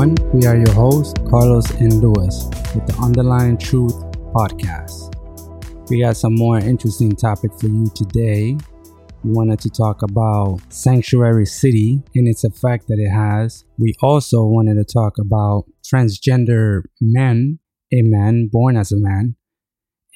Everyone, we are your hosts, Carlos and Lewis, with the Underlying Truth podcast. We got some more interesting topic for you today. We wanted to talk about Sanctuary City and its effect that it has. We also wanted to talk about transgender men, a man born as a man,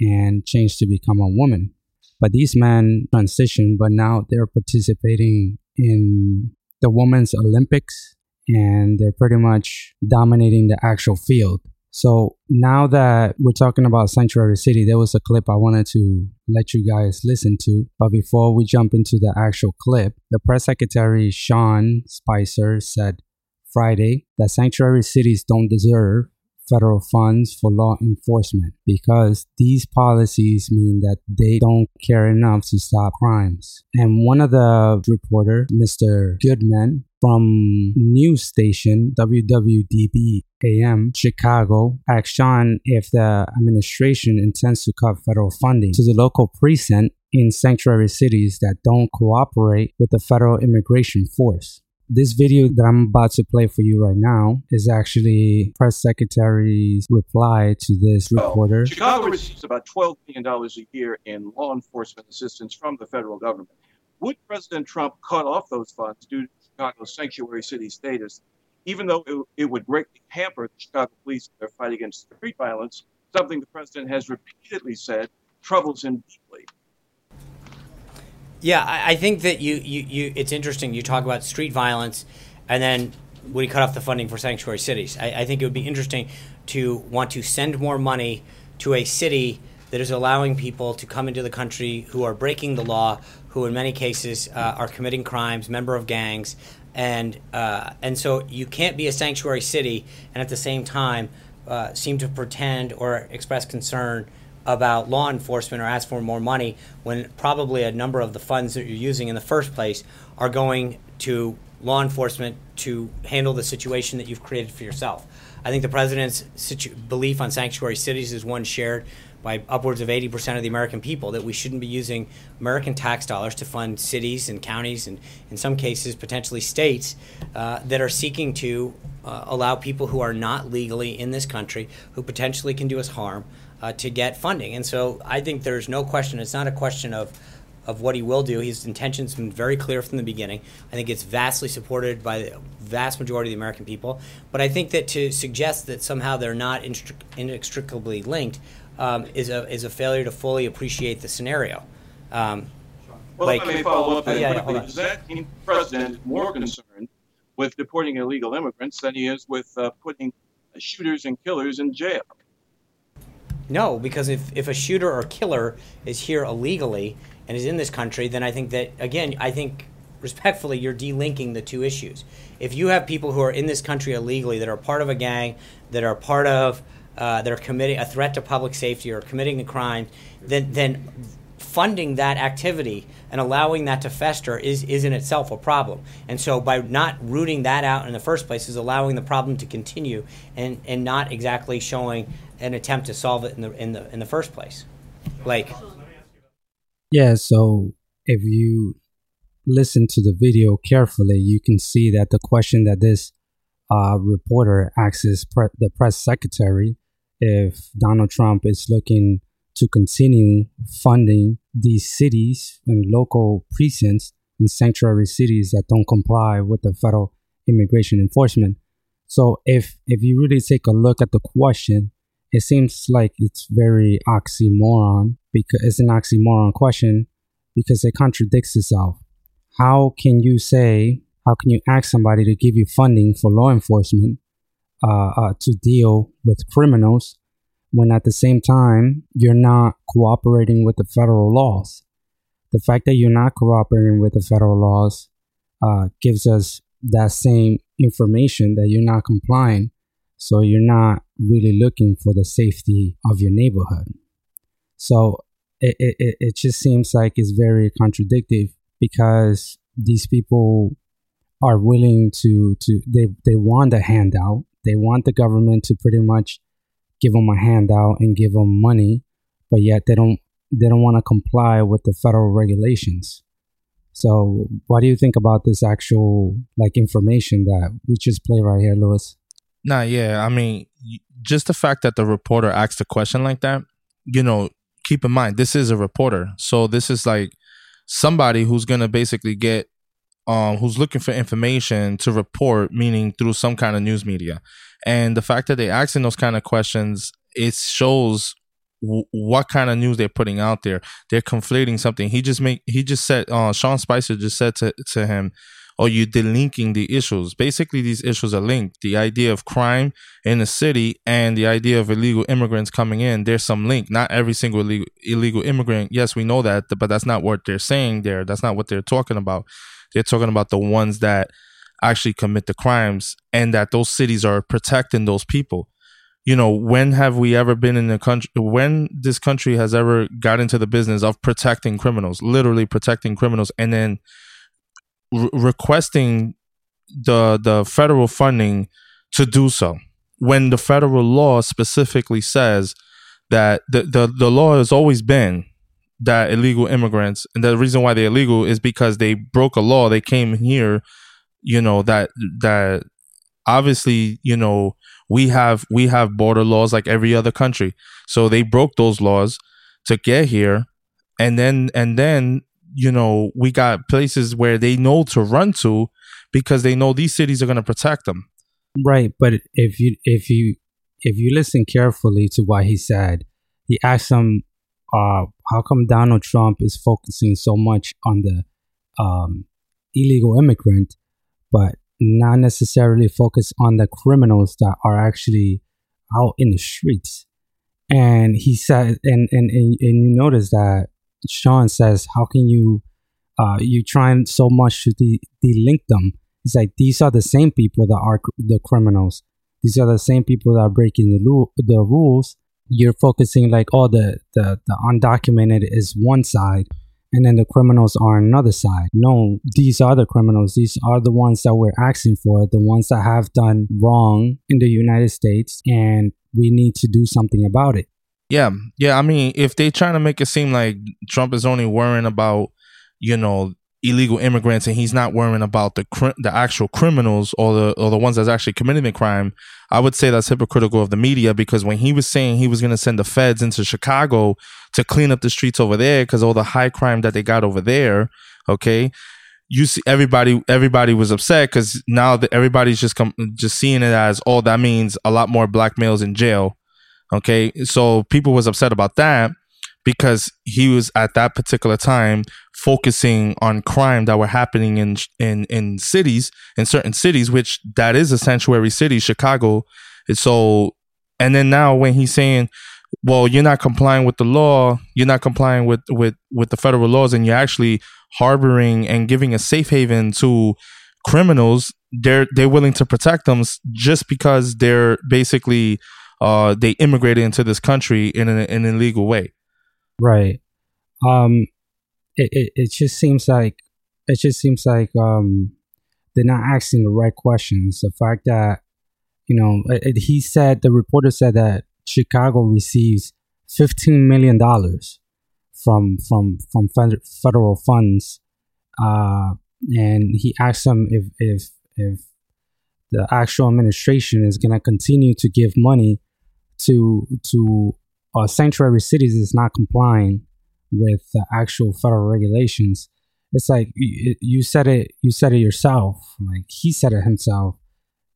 and changed to become a woman. But these men transition, but now they're participating in the Women's Olympics and they're pretty much dominating the actual field. So now that we're talking about Sanctuary City, there was a clip I wanted to let you guys listen to. But before we jump into the actual clip, the press secretary Sean Spicer said Friday that sanctuary cities don't deserve federal funds for law enforcement because these policies mean that they don't care enough to stop crimes. And one of the reporters, Mr. Goodman, from news station WWDB AM Chicago asked Sean if the administration intends to cut federal funding to the local precinct in sanctuary cities that don't cooperate with the federal immigration force. This video that I'm about to play for you right now is actually press secretary's reply to this reporter. Well, Chicago receives about $12 million a year in law enforcement assistance from the federal government. Would President Trump cut off those funds due to Chicago's sanctuary city status, even though it, it would greatly hamper the Chicago police in their fight against street violence, something the president has repeatedly said troubles him deeply? Yeah, I think that you, you, you it's interesting. You talk about street violence, and then we cut off the funding for sanctuary cities. I, I think it would be interesting to want to send more money to a city that is allowing people to come into the country who are breaking the law, who in many cases uh, are committing crimes, member of gangs, and uh, and so you can't be a sanctuary city and at the same time uh, seem to pretend or express concern about law enforcement or ask for more money when probably a number of the funds that you're using in the first place are going to law enforcement to handle the situation that you've created for yourself. I think the president's situ- belief on sanctuary cities is one shared by upwards of 80% of the American people that we shouldn't be using American tax dollars to fund cities and counties and, in some cases, potentially states uh, that are seeking to uh, allow people who are not legally in this country, who potentially can do us harm, uh, to get funding. And so I think there's no question. It's not a question of of what he will do. His intentions been very clear from the beginning. I think it's vastly supported by the vast majority of the American people. But I think that to suggest that somehow they're not inextricably linked um, is a is a failure to fully appreciate the scenario. Um, well, like, let me follow up. Uh, yeah, yeah, Does that mean the president is more concerned with deporting illegal immigrants than he is with uh, putting shooters and killers in jail? No, because if, if a shooter or killer is here illegally and is in this country, then I think that, again, I think respectfully, you're delinking the two issues. If you have people who are in this country illegally that are part of a gang, that are part of, uh, that are committing a threat to public safety or committing a crime, then, then funding that activity and allowing that to fester is, is in itself a problem. And so by not rooting that out in the first place is allowing the problem to continue and, and not exactly showing an attempt to solve it in the in the in the first place. Like Yeah, so if you listen to the video carefully, you can see that the question that this uh, reporter asks pre- the press secretary if Donald Trump is looking to continue funding these cities and local precincts and sanctuary cities that don't comply with the federal immigration enforcement. So if if you really take a look at the question, it seems like it's very oxymoron because it's an oxymoron question because it contradicts itself. How can you say, how can you ask somebody to give you funding for law enforcement to deal with criminals when at the same time you're not cooperating with the federal laws? The fact that you're not cooperating with the federal laws uh, gives us that same information that you're not complying so you're not really looking for the safety of your neighborhood. So it, it, it just seems like it's very contradictory because these people are willing to, to they, they want a handout. They want the government to pretty much give them a handout and give them money, but yet they don't they don't want to comply with the federal regulations. So, what do you think about this actual like information that we just play right here, Lewis? Nah, yeah. I mean, just the fact that the reporter asked a question like that, you know, keep in mind this is a reporter, so this is like somebody who's gonna basically get um, who's looking for information to report, meaning through some kind of news media. And the fact that they're asking those kind of questions, it shows w- what kind of news they're putting out there. They're conflating something. He just make he just said uh, Sean Spicer just said to to him, "Oh, you're delinking the issues. Basically, these issues are linked. The idea of crime in the city and the idea of illegal immigrants coming in. There's some link. Not every single illegal, illegal immigrant. Yes, we know that, but that's not what they're saying there. That's not what they're talking about. They're talking about the ones that." actually commit the crimes and that those cities are protecting those people you know when have we ever been in a country when this country has ever got into the business of protecting criminals literally protecting criminals and then re- requesting the the federal funding to do so when the federal law specifically says that the, the, the law has always been that illegal immigrants and the reason why they're illegal is because they broke a law. They came here you know that that obviously you know we have we have border laws like every other country. So they broke those laws to get here and then and then you know we got places where they know to run to because they know these cities are going to protect them. Right but if you if you if you listen carefully to what he said he asked them uh how come donald trump is focusing so much on the um illegal immigrant but not necessarily focus on the criminals that are actually out in the streets. And he said, and and and, and you notice that Sean says, "How can you, uh, you trying so much to de- delink them?" It's like these are the same people that are the criminals. These are the same people that are breaking the lo- the rules. You're focusing like, oh, the the the undocumented is one side, and then the criminals are another side. No, these are the criminals. These are the ones that we're asking for, the ones that have done wrong in the United States, and we need to do something about it. Yeah, yeah. I mean, if they're trying to make it seem like Trump is only worrying about, you know, illegal immigrants and he's not worrying about the cr- the actual criminals or the or the ones that's actually committing the crime, I would say that's hypocritical of the media because when he was saying he was going to send the feds into Chicago to clean up the streets over there because all the high crime that they got over there, okay, you see everybody everybody was upset because now that everybody's just come just seeing it as oh that means a lot more black males in jail, okay, so people was upset about that because he was at that particular time focusing on crime that were happening in in in cities in certain cities which that is a sanctuary city chicago. So and then now when he's saying well you're not complying with the law you're not complying with with with the federal laws and you're actually harboring and giving a safe haven to criminals they're they're willing to protect them just because they're basically uh they immigrated into this country in an, in an illegal way Right. Um, it, it, it just seems like it just seems like um they're not asking the right questions. The fact that you know it, he said the reporter said that Chicago receives fifteen million dollars from from from federal funds, uh, and he asked them if if if the actual administration is going to continue to give money to to uh, sanctuary cities is not complying with the actual federal regulations. It's like you, said it. You said it yourself. Like he said it himself.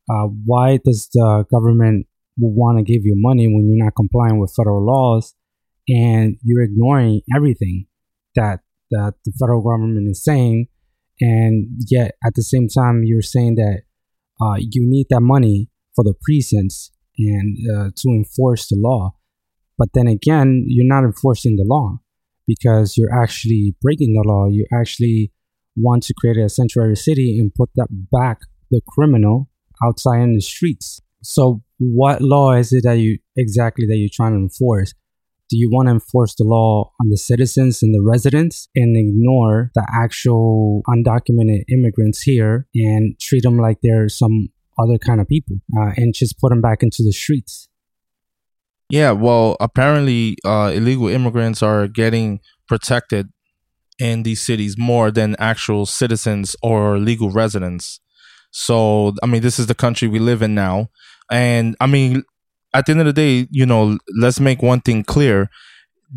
Uh, why does the government want to give you money when you're not complying with federal laws and you're ignoring everything that that the federal government is saying, and yet at the same time you're saying that uh, you need that money for the precincts and uh, to enforce the law. But then again, you're not enforcing the law because you're actually breaking the law. You actually want to create a sanctuary city and put that back the criminal outside in the streets. So what law is it that you exactly that you're trying to enforce? Do you want to enforce the law on the citizens and the residents and ignore the actual undocumented immigrants here and treat them like they're some other kind of people uh, and just put them back into the streets? Yeah, well, apparently, uh, illegal immigrants are getting protected in these cities more than actual citizens or legal residents. So, I mean, this is the country we live in now. And I mean, at the end of the day, you know, let's make one thing clear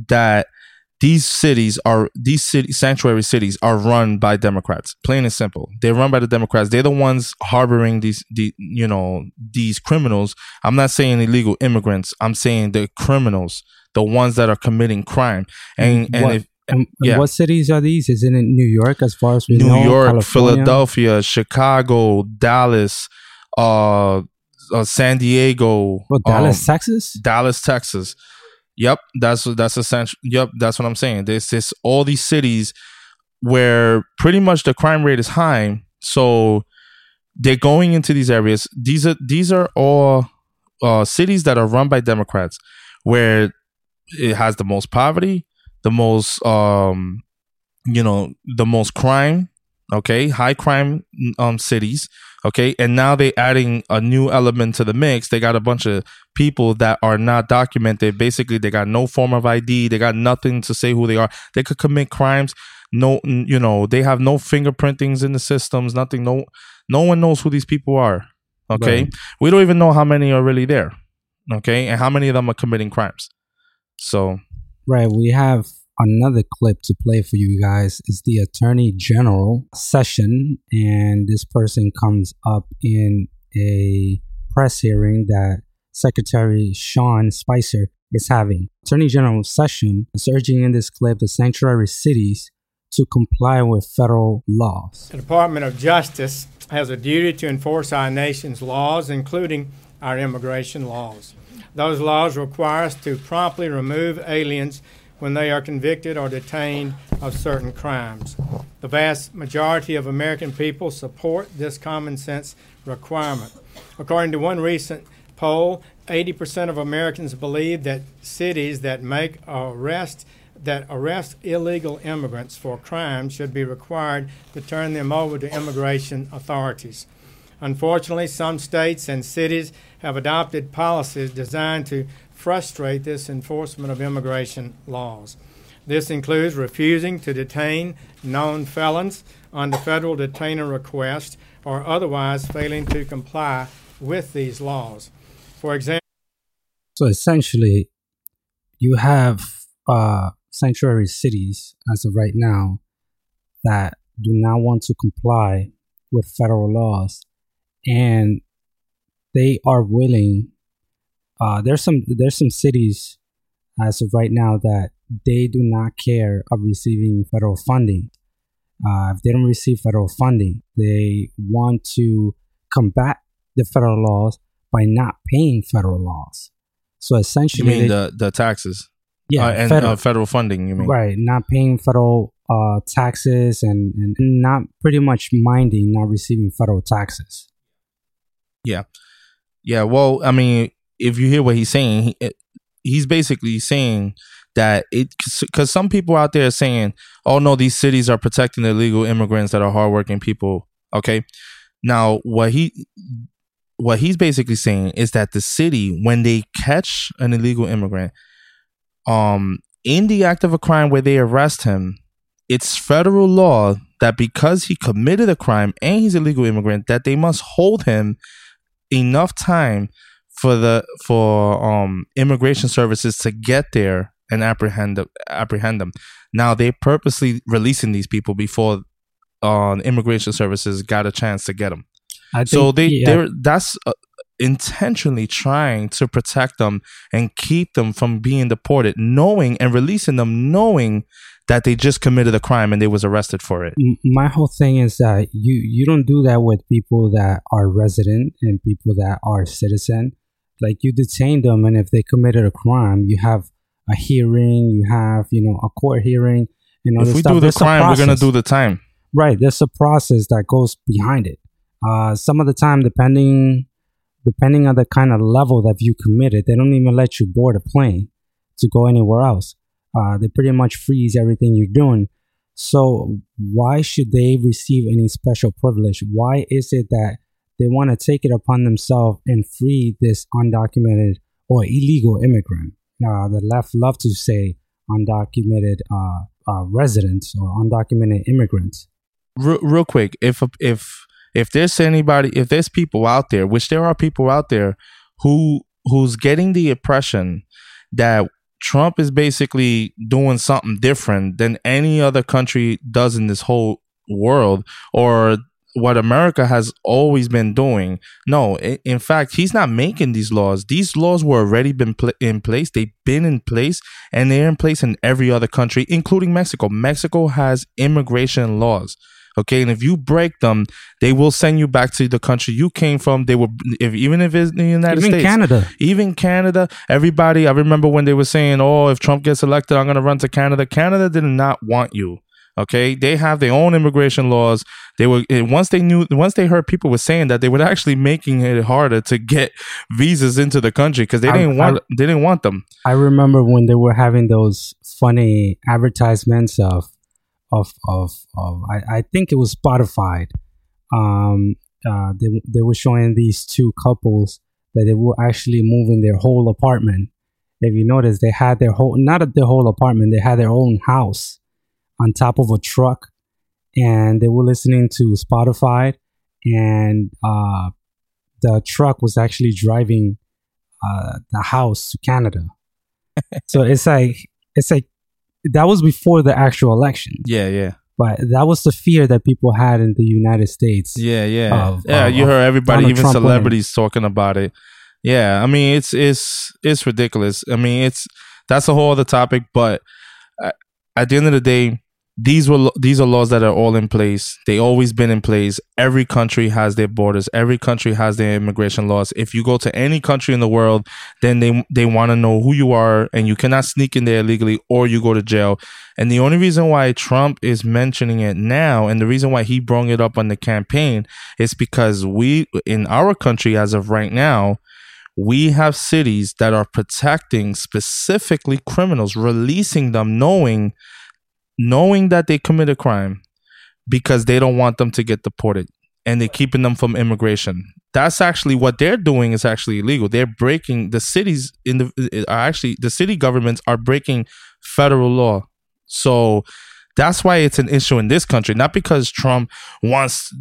that these cities are these city sanctuary cities are run by Democrats. Plain and simple, they're run by the Democrats. They're the ones harboring these, the you know, these criminals. I'm not saying illegal immigrants. I'm saying the criminals, the ones that are committing crime. And and what, if and, and yeah. what cities are these? Is it in New York, as far as we New know? York, California? Philadelphia, Chicago, Dallas, uh, uh San Diego, Well, Dallas, um, Texas. Dallas, Texas. Yep, that's that's essential. Yep, that's what I'm saying. There's this all these cities where pretty much the crime rate is high, so they're going into these areas. These are these are all uh, cities that are run by Democrats, where it has the most poverty, the most um, you know, the most crime. Okay, high crime um cities. Okay, and now they're adding a new element to the mix. They got a bunch of people that are not documented. Basically, they got no form of ID. They got nothing to say who they are. They could commit crimes. No, you know, they have no fingerprintings in the systems. Nothing. No, no one knows who these people are. Okay, Right. we don't even know how many are really there. Okay, and how many of them are committing crimes. So Right. We have another clip to play for you guys. It's the Attorney General session, and this person comes up in a press hearing that Secretary Sean Spicer is having. Attorney General session is urging in this clip the sanctuary cities to comply with federal laws. The Department of Justice has a duty to enforce our nation's laws, including our immigration laws. Those laws require us to promptly remove aliens when they are convicted or detained of certain crimes. The vast majority of American people support this common sense requirement. According to one recent poll, 80% of Americans believe that cities that make arrests that arrest illegal immigrants for crimes should be required to turn them over to immigration authorities. Unfortunately, some states and cities have adopted policies designed to frustrate this enforcement of immigration laws. This includes refusing to detain known felons under federal detainer request or otherwise failing to comply with these laws. For example, So essentially, you have uh, sanctuary cities as of right now that do not want to comply with federal laws, and they are willing. Uh, there's some there's some cities as of right now that they do not care of receiving federal funding. Uh, if they don't receive federal funding, they want to combat the federal laws by not paying federal laws. So you essentially, mean they- the the taxes? yeah, uh, and federal, uh, federal funding. You mean right? Not paying federal uh, taxes and, and not pretty much minding not receiving federal taxes. Yeah, yeah, well, I mean, if you hear what he's saying, he, it- he's basically saying that it because some people out there are saying, "Oh no, these cities are protecting the illegal immigrants that are hardworking people." Okay, now what he what he's basically saying is that the city, when they catch an illegal immigrant, um, in the act of a crime where they arrest him, it's federal law that because he committed a crime and he's a legal immigrant, that they must hold him enough time for the for um immigration services to get there and apprehend them, apprehend them. Now they purposely releasing these people before uh, immigration services got a chance to get them. So they yeah, they're that's uh, intentionally trying to protect them and keep them from being deported, knowing and releasing them knowing that they just committed a crime and they was arrested for it. my whole thing is that you you don't do that with people that are resident and people that are citizen like you detain them and if they committed a crime you have a hearing you have you know a court hearing you know If we stuff. do the There's crime, we're gonna do the time. right there's a process that goes behind it uh some of the time depending depending on the kind of level that you committed they don't even let you board a plane to go anywhere else uh they pretty much freeze everything you're doing so why should they receive any special privilege why is it that they want to take it upon themselves and free this undocumented or illegal immigrant uh the left love to say undocumented uh uh, residents or undocumented immigrants. real, real quick, if if if there's anybody, if there's people out there, which there are people out there who who's getting the impression that Trump is basically doing something different than any other country does in this whole world, or what America has always been doing. No, in fact, he's not making these laws. These laws were already been pl- in place. They've been in place, and they're in place in every other country, including Mexico. Mexico has immigration laws. Okay, and if you break them, they will send you back to the country you came from. They will, if even if it's in the United Even States, Canada. even Canada, everybody. I remember when they were saying, "Oh, if Trump gets elected, I'm going to run to Canada." Canada did not want you. Okay, they have their own immigration laws. They were eh, once they knew, once they heard people were saying that they were actually making it harder to get visas into the country because they I- didn't want, they didn't want them. I remember when they were having those funny advertisements of of of, of I, I think it was Spotify. Um, uh, they they were showing these two couples that they were actually moving their whole apartment. If you notice, they had their whole not their whole apartment, they had their own house on top of a truck, and they were listening to Spotify, and uh, the truck was actually driving uh, the house to Canada so it's like it's like that was before the actual election Yeah, yeah, but that was the fear that people had in the united states yeah, yeah. Of- yeah, you heard everybody, Donald even Trump winning. celebrities, talking about it. Yeah, I mean, it's it's it's ridiculous. I mean, it's that's a whole other topic. But uh, at the end of the day, these were these are laws that are all in place. They always been in place. Every country has their borders. Every country has their immigration laws. If you go to any country in the world, then they they want to know who you are, and you cannot sneak in there illegally, or you go to jail. And the only reason why Trump is mentioning it now, and the reason why he brought it up on the campaign, is because we in our country, as of right now, we have cities that are protecting specifically criminals, releasing them, knowing knowing that they commit a crime because they don't want them to get deported and they're keeping them from immigration. That's actually what they're doing is actually illegal. They're breaking the cities in the are actually the city governments are breaking federal law. So that's why it's an issue in this country, not because Trump wants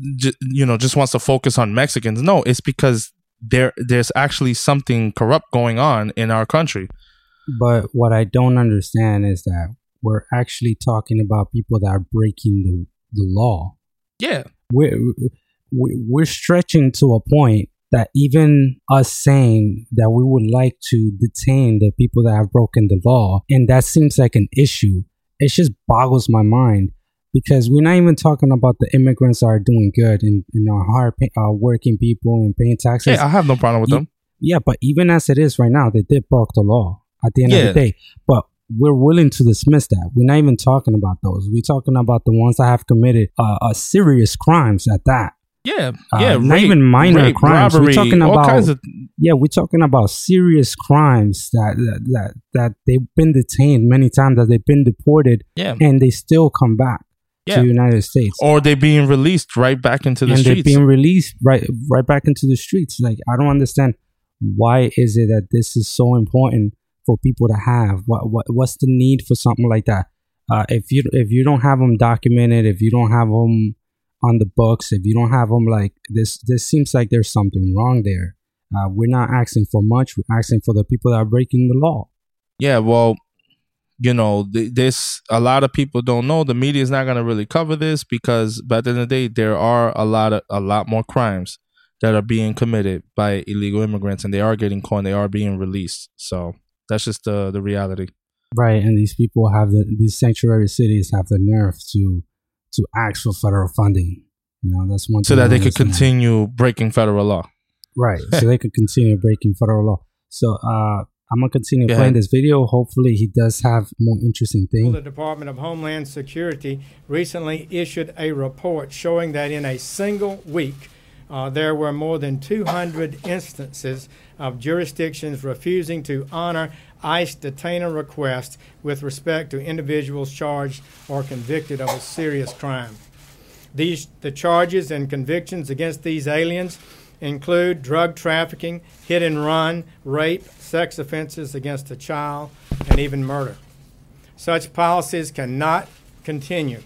you know just wants to focus on Mexicans. No, it's because there there's actually something corrupt going on in our country. but what i don't understand is that we're actually talking about people that are breaking the, the law Yeah. we're we- we're stretching to a point that even us saying that we would like to detain the people that have broken the law and that seems like an issue it just boggles my mind because we're not even talking about the immigrants that are doing good and, and are hard pay, uh, working people and paying taxes Yeah, I have no problem with them. yeah, but even as it is right now, they did broke the law at the end Yeah. of the day. But we're willing to dismiss that. We're not even talking about those. We're talking about the ones that have committed uh, uh, serious crimes at that. Yeah, Uh, yeah, not even minor rape, crimes. We're robbery, talking all about- kinds of Yeah, we're talking about serious crimes that that that, that they've been detained many times, that they've been deported, yeah, and they still come back Yeah. to the United States. or they being released right back into the and streets. they're being released right right back into the streets. Like I don't understand why is it that this is so important for people to have? What what what's the need for something like that? Uh, if you if you don't have them documented, if you don't have them on the books, if you don't have them like this, this seems like there's something wrong there. Uh, we're not asking for much. We're asking for the people that are breaking the law. yeah, well, you know, th- this a lot of people don't know. The media is not going to really cover this because, by the end of the day, there are a lot of a lot more crimes that are being committed by illegal immigrants, and they are getting caught. and They are being released. So that's just the the reality. Right, and these people have the these sanctuary cities have the nerve to to ask for federal funding. You know, that's one So thing that I they could continue breaking federal law. Right. So they could continue breaking federal law. So uh, I'm gonna continue Go playing ahead. this video. Hopefully, he does have more interesting things. The. Department of Homeland Security recently issued a report showing that in a single week, uh, there were more than 200 instances of jurisdictions refusing to honor ICE detainer requests with respect to individuals charged or convicted of a serious crime. These, the charges and convictions against these aliens include drug trafficking, hit and run, rape, sex offenses against a child, and even murder. Such policies cannot continue.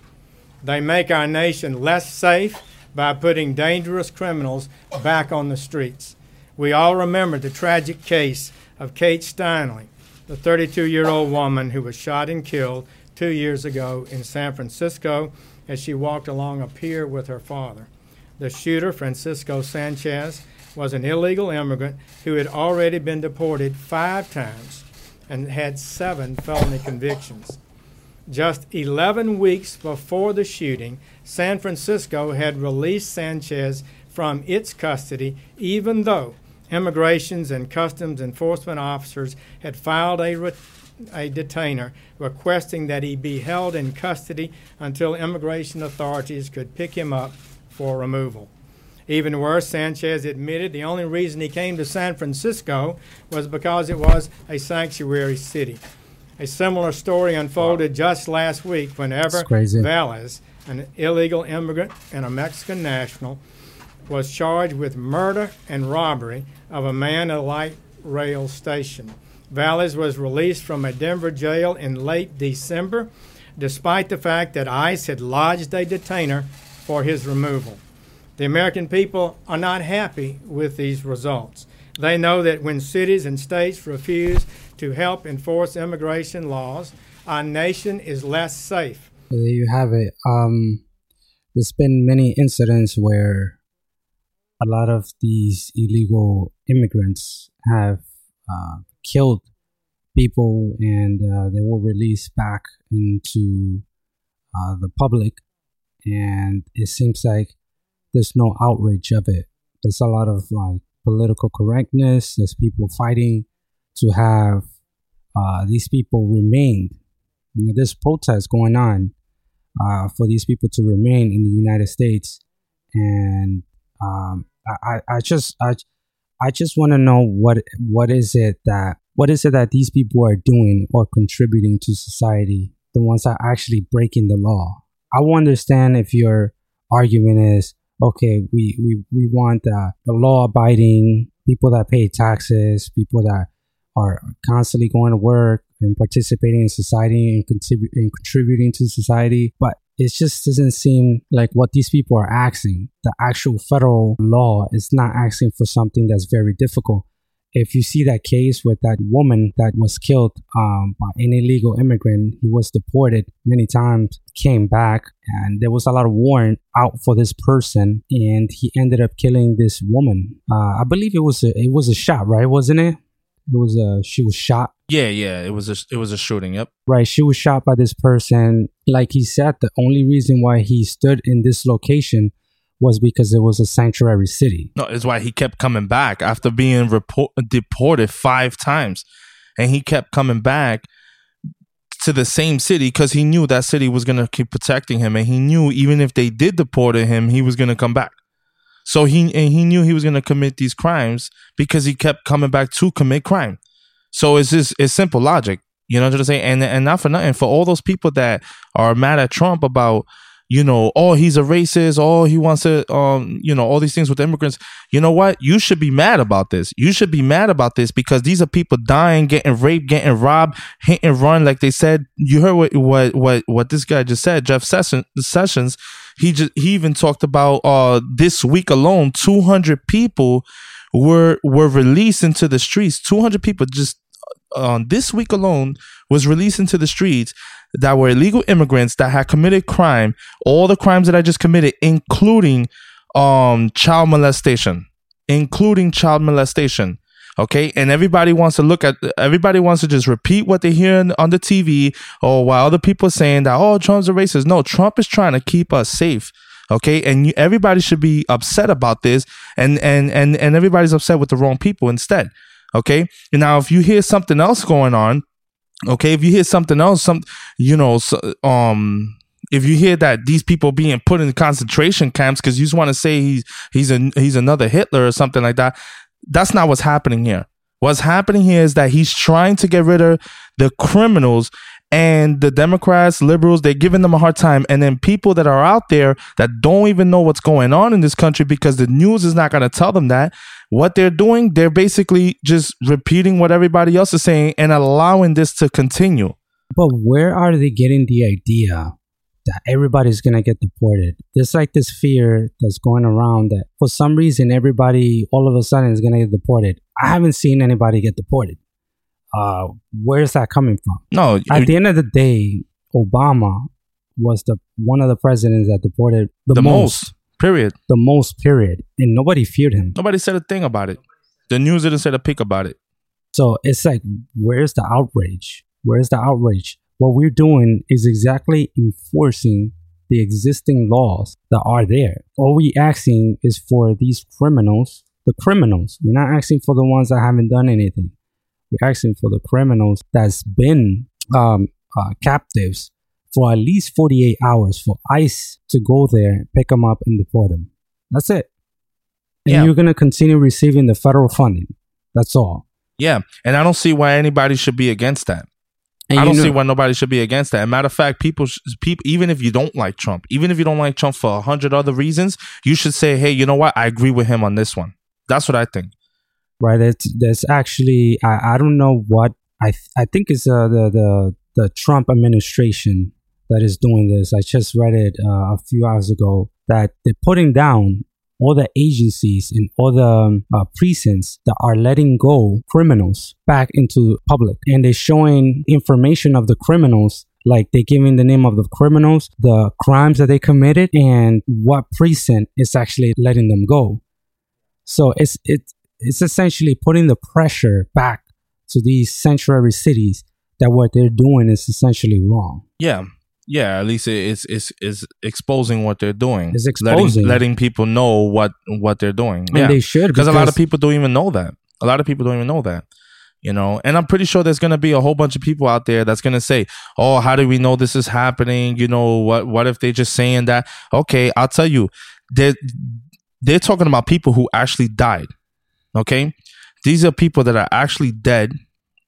They make our nation less safe by putting dangerous criminals back on the streets. We all remember the tragic case of Kate Steinle, the 32 year old woman who was shot and killed two years ago in San Francisco as she walked along a pier with her father. The shooter, Francisco Sanchez, was an illegal immigrant who had already been deported five times and had seven felony convictions. Just 11 weeks before the shooting, San Francisco had released Sanchez from its custody, even though immigrations and customs enforcement officers had filed a, re- a detainer requesting that he be held in custody until immigration authorities could pick him up for removal. Even worse, Sanchez admitted the only reason he came to San Francisco was because it was a sanctuary city. A similar story unfolded just last week when Ever Valles, an illegal immigrant and a Mexican national, was charged with murder and robbery of a man at a light rail station. Valles was released from a Denver jail in late December, despite the fact that ICE had lodged a detainer for his removal. The American people are not happy with these results. They know that when cities and states refuse to help enforce immigration laws, our nation is less safe. There you have it. Um, there's been many incidents where a lot of these illegal immigrants have uh, killed people and uh, they were released back into uh, the public. And it seems like there's no outrage of it. There's a lot of like political correctness. There's people fighting to have uh, these people remain. You know, there's protests going on uh, for these people to remain in the United States, and um, I, I just I, I just want to know what what is it that what is it that these people are doing or contributing to society? The ones that are actually breaking the law. I will understand if your argument is okay. We we we want the law abiding people that pay taxes, people that are constantly going to work and participating in society and, contribu- and contributing to society. But it just doesn't seem like what these people are asking. The actual federal law is not asking for something that's very difficult. If you see that case with that woman that was killed um, by an illegal immigrant, he was deported many times, came back, and there was a lot of warrant out for this person, and he ended up killing this woman. Uh, I believe it was a, it was a shot, right? Wasn't it? It was a she was shot. Yeah, yeah, it was a it was a shooting. Yep. Right, she was shot by this person. Like he said, the only reason why he stood in this location was because it was a sanctuary city. No, it's why he kept coming back after being report, deported five times, and he kept coming back to the same city because he knew that city was gonna keep protecting him, and he knew even if they did deport him, he was gonna come back. So he and he knew he was going to commit these crimes because he kept coming back to commit crime. So it's just it's simple logic, you know what I'm saying? And and not for nothing for all those people that are mad at Trump about you know, oh, he's a racist, oh, he wants to, um, you know, all these things with immigrants. You know what? You should be mad about this. You should be mad about this because these are people dying, getting raped, getting robbed, hit and run. Like they said, you heard what what what what this guy just said, Jeff Sessions. Sessions he just he even talked about uh this week alone, 200 people were were released into the streets. 200 people just uh, this week alone was released into the streets that were illegal immigrants that had committed crime, all the crimes that I just committed, including um child molestation, including child molestation. Okay. And everybody wants to look at, everybody wants to just repeat what they hear on the TV or while other people are saying that, oh, Trump's a racist. No, Trump is trying to keep us safe. Okay. And you, everybody should be upset about this. And, and, and, and everybody's upset with the wrong people instead. Okay. And now, if you hear something else going on, okay, if you hear something else, some, you know, um, if you hear that these people being put in concentration camps because you just want to say he's he's a he's another Hitler or something like that, that's not what's happening here. What's happening here is that he's trying to get rid of the criminals and the Democrats, liberals, they're giving them a hard time. And then people that are out there that don't even know what's going on in this country because the news is not going to tell them that. What they're doing, they're basically just repeating what everybody else is saying and allowing this to continue. But where are they getting the idea that everybody's gonna get deported? There's like this fear that's going around that for some reason everybody all of a sudden is gonna get deported. I haven't seen anybody get deported. Uh, where's that coming from? No, At the end of the day, Obama was the one of the presidents that deported the, the most, most. Period. the most. Period, and nobody feared him. Nobody said a thing about it. The news didn't say a peep about it. So it's like, where's the outrage? Where's the outrage? What we're doing is exactly enforcing the existing laws that are there. All we asking is for these criminals, the criminals. We're not asking for the ones that haven't done anything. We're asking for the criminals that's been um, uh, captives for at least 48 hours for ICE to go there, pick them up, and deport them. That's it. And Yeah. you're going to continue receiving the federal funding. That's all. Yeah, and I don't see why anybody should be against that. And I don't know- see why nobody should be against that. As a matter of fact, people, sh- people, even if you don't like Trump, even if you don't like Trump for a hundred other reasons, you should say, "Hey, you know what? I agree with him on this one." That's what I think. Right? It's there's actually i, I don't know what i th- i think it's uh, the the the trump administration that is doing this. I just read it uh, a few hours ago that they're putting down all the agencies and all the um, uh, precincts that are letting go criminals back into public. And they're showing information of the criminals like they're giving the name of the criminals the crimes that they committed and what precinct is actually letting them go. So it's it's it's essentially putting the pressure back to these sanctuary cities that what they're doing is essentially wrong. Yeah, yeah. At least it's it's it's exposing what they're doing. It's letting, exposing. letting people know what what they're doing. And yeah, they should because a lot of people don't even know that. A lot of people don't even know that. You know, and I'm pretty sure there's gonna be a whole bunch of people out there that's gonna say, "Oh, how do we know this is happening? You know, what what if they're just saying that?" Okay, I'll tell you, they're they're talking about people who actually died. Okay, these are people that are actually dead.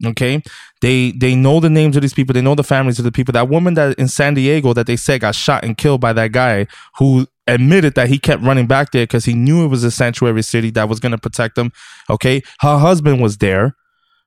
Okay, they they know the names of these people. They know the families of the people. That woman that in San Diego that they said got shot and killed by that guy who admitted that he kept running back there because he knew it was a sanctuary city that was going to protect him. Okay, her husband was there.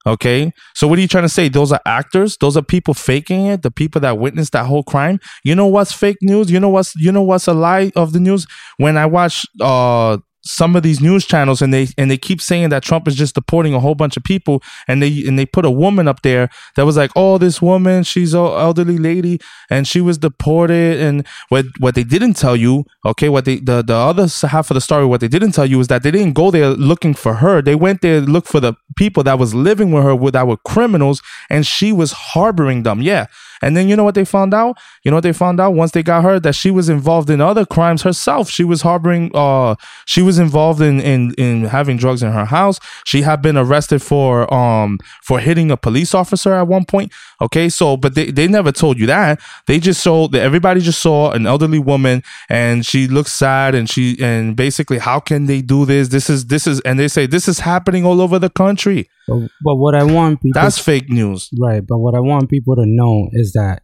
Okay, so what are you trying to say? Those are actors. Those are people faking it. The people that witnessed that whole crime. You know what's fake news? You know what's you know what's a lie of the news? When I watch uh some of these news channels and they and they keep saying that Trump is just deporting a whole bunch of people and they and they put a woman up there that was like, oh, this woman, she's an elderly lady and she was deported. And what what they didn't tell you, okay, what they the the other half of the story, what they didn't tell you is that they didn't go there looking for her. They went there to look for the people that was living with her that were criminals, and she was harboring them. Yeah. And then you know what they found out? You know what they found out once they got her that she was involved in other crimes herself. She was harboring uh she was involved in in in having drugs in her house. She had been arrested for um for hitting a police officer at one point. Okay? So but they they never told you that. They just saw that everybody just saw an elderly woman and she looks sad and she and basically how can they do this? This is this is and they say this is happening all over the country. But, but what I want people That's fake news. right. But what I want people to know is that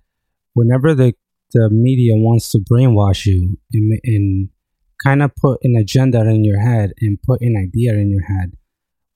whenever the the media wants to brainwash you and and kind of put an agenda in your head and put an idea in your head,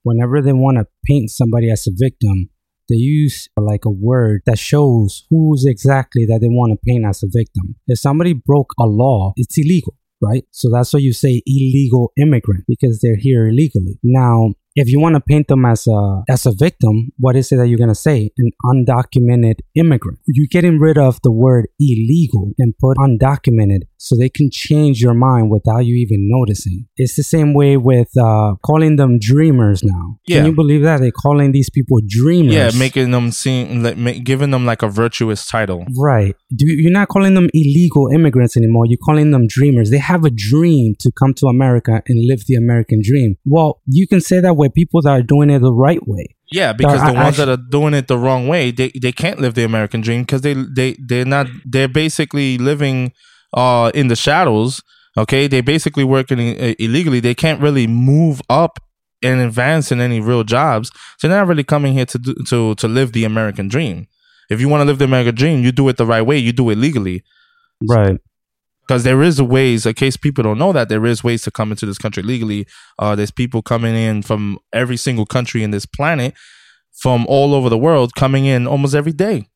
whenever they want to paint somebody as a victim, they use like a word that shows who's exactly that they want to paint as a victim. If somebody broke a law, it's illegal, right? So that's why you say illegal immigrant because they're here illegally. Now, if you want to paint them as a as a victim, what is it that you're gonna say? An undocumented immigrant. You're getting rid of the word illegal and put undocumented, so they can change your mind without you even noticing. It's the same way with uh, calling them dreamers now. Yeah. Can you believe that they're calling these people dreamers? Yeah, making them seem like giving them like a virtuous title. Right. Do you- you're not calling them illegal immigrants anymore. You're calling them dreamers. They have a dream to come to America and live the American dream. Well, you can say that with people that are doing it the right way. Yeah, because the ones that are doing it the wrong way, they, they can't live the American dream because they they they're not they're basically living uh in the shadows. Okay, they basically working i- illegally. They can't really move up and advance in any real jobs. So they're not really coming here to do, to to live the American dream. If you want to live the American dream, you do it the right way. You do it legally. Right. Because there is ways in case people don't know that there is ways to come into this country legally uh there's people coming in from every single country in this planet from all over the world coming in almost every day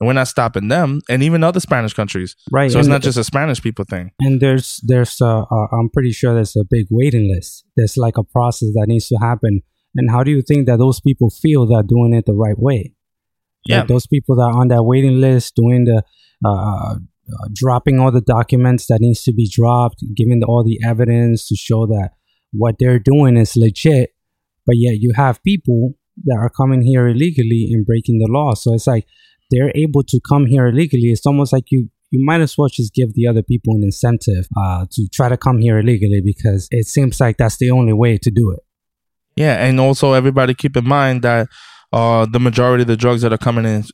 and we're not stopping them, and even other Spanish countries. Right. So it's not just a Spanish people thing. and there's there's uh, uh, I'm pretty sure there's a big waiting list. There's like a process that needs to happen. And how do you think that those people feel that doing it the right way? Yeah. Like those people that are on that waiting list doing the uh, uh, dropping all the documents that needs to be dropped, giving all the evidence to show that what they're doing is legit. But yet you have people that are coming here illegally and breaking the law. So it's like they're able to come here illegally. It's almost like you you might as well just give the other people an incentive uh, to try to come here illegally because it seems like that's the only way to do it. Yeah, and also everybody keep in mind that uh, the majority of the drugs that are coming in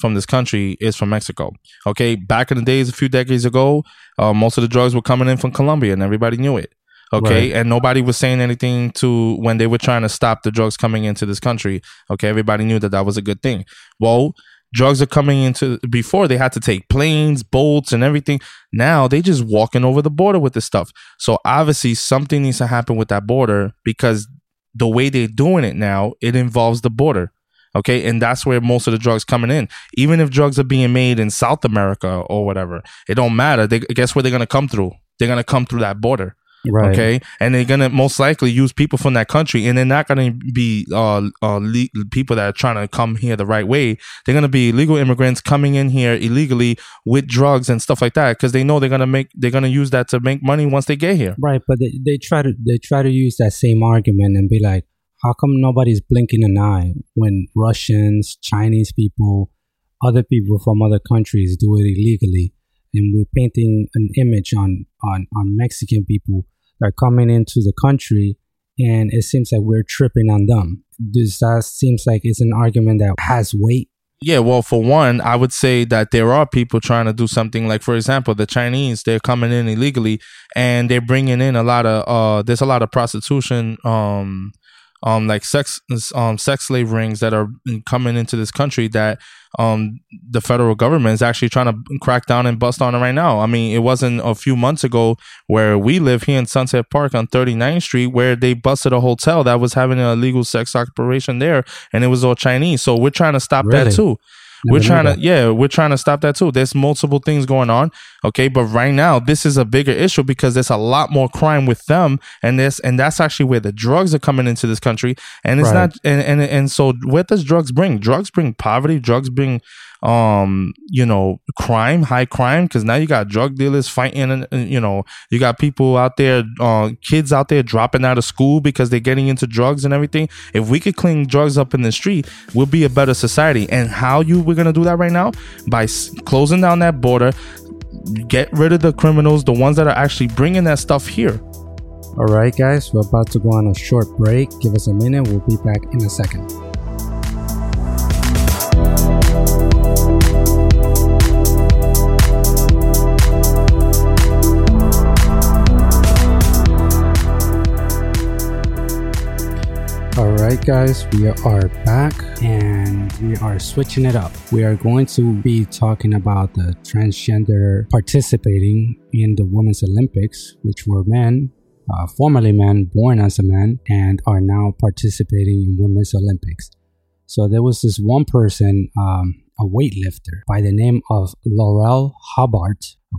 from this country is from Mexico. Okay, back in the days, a few decades ago, uh, most of the drugs were coming in from Colombia, and everybody knew it. Okay, Right. and nobody was saying anything to when they were trying to stop the drugs coming into this country. Okay, everybody knew that that was a good thing. Well, drugs are coming into before they had to take planes, boats, and everything. Now they just walking over the border with this stuff. So obviously something needs to happen with that border because the way they're doing it now, it involves the border. Okay, and that's where most of the drugs coming in. Even if drugs are being made in South America or whatever, it don't matter. They guess where they're gonna come through. They're gonna come through that border. Right. Okay, and they're gonna most likely use people from that country, and they're not gonna be uh, uh le- people that are trying to come here the right way. They're gonna be illegal immigrants coming in here illegally with drugs and stuff like that because they know they're gonna make they're gonna use that to make money once they get here. Right, but they, they try to they try to use that same argument and be like, how come nobody's blinking an eye when Russians, Chinese people, other people from other countries do it illegally, and we're painting an image on on on Mexican people that are coming into the country, and it seems like we're tripping on them. This that seems like it's an argument that has weight. Yeah, well, for one, I would say that there are people trying to do something like, for example, the Chinese, they're coming in illegally and they're bringing in a lot of, uh, there's a lot of prostitution, um, um, like sex, um, sex slave rings that are coming into this country that, um, the federal government is actually trying to crack down and bust on it right now. I mean, it wasn't a few months ago where we live here in Sunset Park on 39th Street where they busted a hotel that was having an illegal sex operation there and it was all Chinese. So we're trying to stop that too. Never we're trying that. to yeah we're trying to stop that too. There's multiple things going on okay? But right now this is a bigger issue because there's a lot more crime with them and this and that's actually where the drugs are coming into this country. And it's Right. not and, and and so what does drugs bring? Drugs bring poverty. Drugs bring um you know crime high crime because now you got drug dealers fighting and, and, you know you got people out there uh kids out there dropping out of school because they're getting into drugs and everything if we could clean drugs up in the street we'll be a better society and how you we're gonna do that right now by s- closing down that border get rid of the criminals the ones that are actually bringing that stuff here All right, guys, we're about to go on a short break. Give us a minute. We'll be back in a second. All right, guys, we are back and we are switching it up. We are going to be talking about the transgender participating in the Women's Olympics, which were men, uh, formerly men, born as a man, and are now participating in Women's Olympics. So there was this one person, um, a weightlifter by the name of Laurel Hubbard,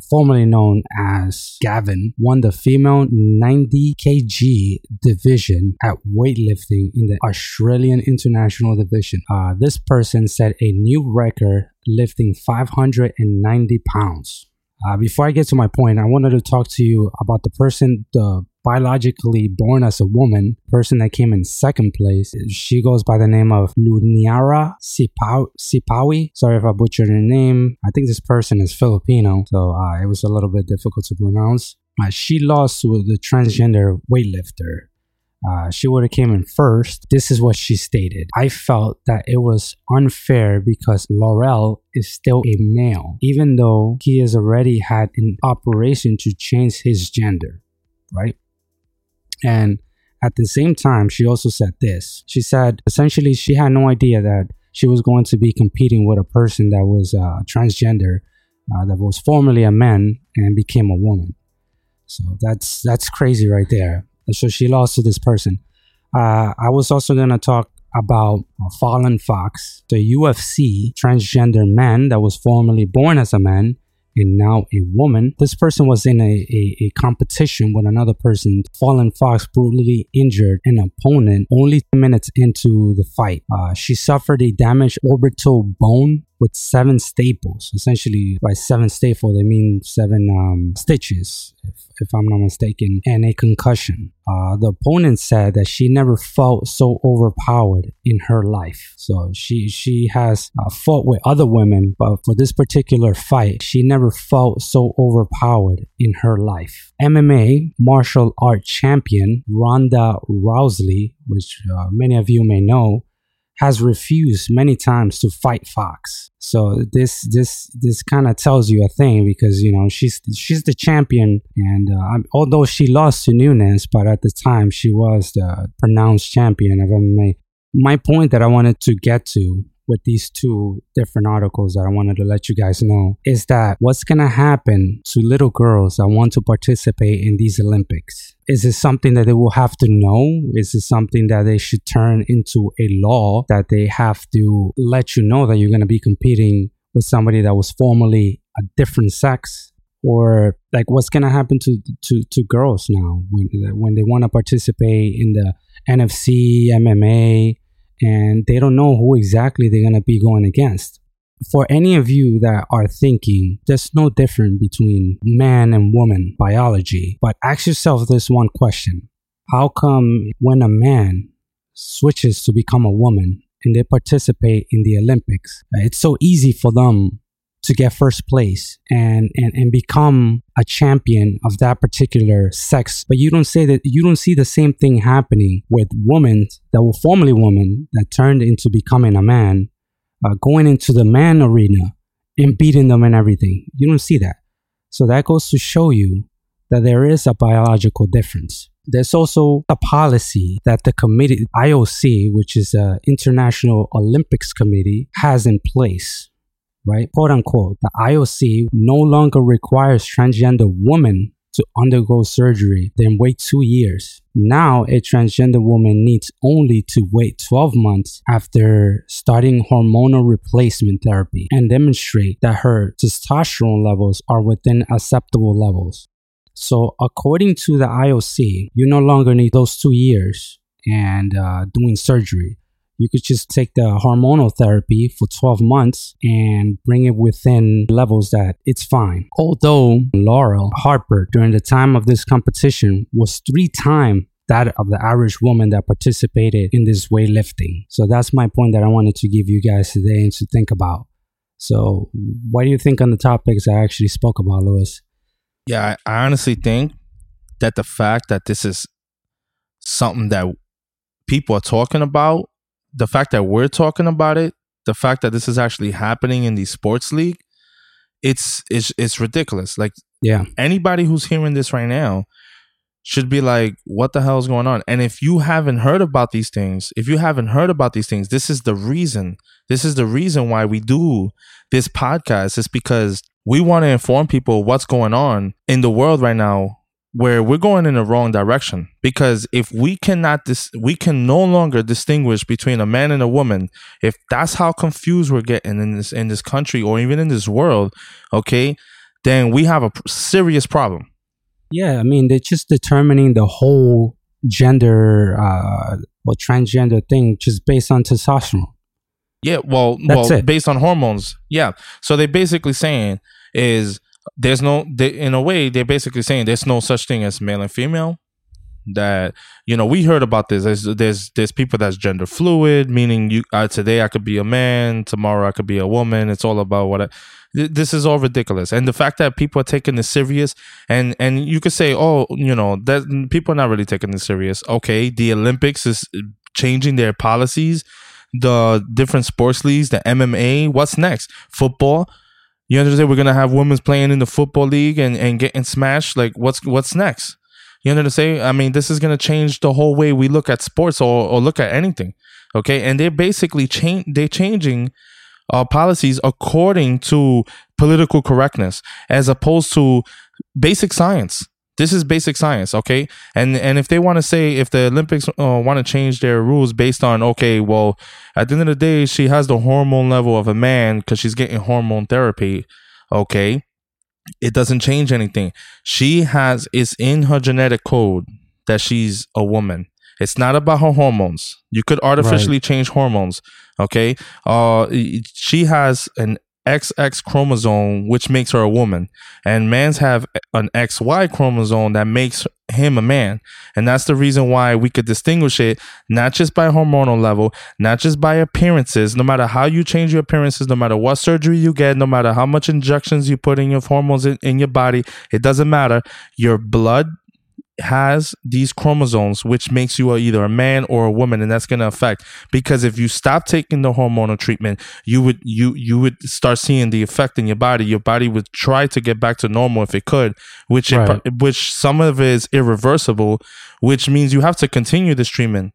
formerly known as Gavin, won the female 90 kg division at weightlifting in the Australian International Division. Uh, this person set a new record lifting 590 pounds. Uh, before I get to my point, I wanted to talk to you about the person, the biologically born as a woman, person that came in second place. She goes by the name of Luniara Sipawi. Sipawi. Sorry if I butchered her name. I think this person is Filipino, so uh, it was a little bit difficult to pronounce. Uh, she lost to the transgender weightlifter. Uh, she would have came in first. This is what she stated. I felt that it was unfair because Laurel is still a male, even though he has already had an operation to change his gender, right? And at the same time, she also said this. She said essentially she had no idea that she was going to be competing with a person that was uh, transgender, uh, that was formerly a man and became a woman. So that's that's crazy right there. So she lost to this person. Uh, I was also gonna talk about Fallon Fox, the UFC transgender man that was formerly born as a man and now a woman. This person was in a, a, a, competition with another person. Fallon Fox brutally injured an opponent only minutes into the fight. Uh, she suffered a damaged orbital bone with seven staples. Essentially, by seven staple, they mean seven um, stitches, if, if, I'm not mistaken, and a concussion. Uh, the opponent said that she never felt so overpowered in her life. So she she has uh, fought with other women, but for this particular fight, she never felt so overpowered in her life. MMA martial art champion Ronda Rousey, which uh, many of you may know, has refused many times to fight Fox. So this this this kind of tells you a thing because you know she's she's the champion, and uh, although she lost to Nunes, but at the time she was the pronounced champion of MMA. My point that I wanted to get to with these two different articles that I wanted to let you guys know is that what's going to happen to little girls that want to participate in these Olympics? Is it something that they will have to know? Is it something that they should turn into a law that they have to let you know that you're going to be competing with somebody that was formerly a different sex? Or like what's going to happen to, to, to girls now when, when they want to participate in the NFC, MMA, and they don't know who exactly they're going to be going against. For any of you that are thinking there's no difference between man and woman biology, but ask yourself this one question How come when a man switches to become a woman and they participate in the Olympics, it's so easy for them to get first place and, and, and become a champion of that particular sex. But you don't say that you don't see the same thing happening with women that were formerly women that turned into becoming a man, uh, going into the man arena and beating them and everything. You don't see that. So that goes to show you that there is a biological difference. There's also a policy that the committee, IOC, which is the International Olympics Committee, has in place right? Quote unquote, the IOC no longer requires transgender women to undergo surgery, then wait two years. Now, a transgender woman needs only to wait 12 months after starting hormonal replacement therapy and demonstrate that her testosterone levels are within acceptable levels. So, according to the IOC, you no longer need those two years and uh, doing surgery you could just take the hormonal therapy for 12 months and bring it within levels that it's fine. Although Laurel Harper, during the time of this competition, was three times that of the average woman that participated in this weightlifting. So that's my point that I wanted to give you guys today and to think about. So, what do you think on the topics I actually spoke about, Lewis? Yeah, I honestly think that the fact that this is something that people are talking about the fact that we're talking about it, the fact that this is actually happening in the sports league, it's it's it's ridiculous. Like yeah, anybody who's hearing this right now should be like, what the hell is going on? And if you haven't heard about these things, if you haven't heard about these things, this is the reason. This is the reason why we do this podcast. Is because we want to inform people what's going on in the world right now where we're going in the wrong direction. Because if we cannot dis- we can no longer distinguish between a man and a woman if that's how confused we're getting in this in this country or even in this world okay then we have a serious problem. Yeah i mean they're just determining the whole gender uh or transgender thing just based on testosterone. Yeah well that's well it. based on hormones. Yeah. So they're basically saying is there's no they, in a way they're basically saying there's no such thing as male and female that you know we heard about this. There's there's, there's people that's gender fluid meaning you uh, today i could be a man tomorrow i could be a woman. It's all about what I, this is all ridiculous. And the fact that people are taking this serious and and you could say oh you know that people are not really taking this serious. Okay the olympics is changing their policies the different sports leagues the mma what's next? Football you understand? We're gonna have women's playing in the football league and, and getting smashed. Like, what's what's next? You understand? I mean, this is gonna change the whole way we look at sports or, or look at anything. Okay, and they're basically change they're changing uh, policies according to political correctness as opposed to basic science. This is basic science, okay? And and if they want to say if the Olympics uh, want to change their rules based on okay, well, at the end of the day, she has the hormone level of a man because she's getting hormone therapy, okay? It doesn't change anything. She has it's in her genetic code that she's a woman. It's not about her hormones. You could artificially right. change hormones, okay? Uh, she has an XX chromosome, which makes her a woman, and mans have an XY chromosome that makes him a man. And that's the reason why we could distinguish it not just by hormonal level, not just by appearances, no matter how you change your appearances, no matter what surgery you get, no matter how much injections you put in your hormones in, in your body, it doesn't matter. Your blood has these chromosomes which makes you either a man or a woman and that's going to affect. Because if you stop taking the hormonal treatment you would you you would start seeing the effect in your body. Your body would try to get back to normal if it could which right. it, which some of it is irreversible which means you have to continue this treatment.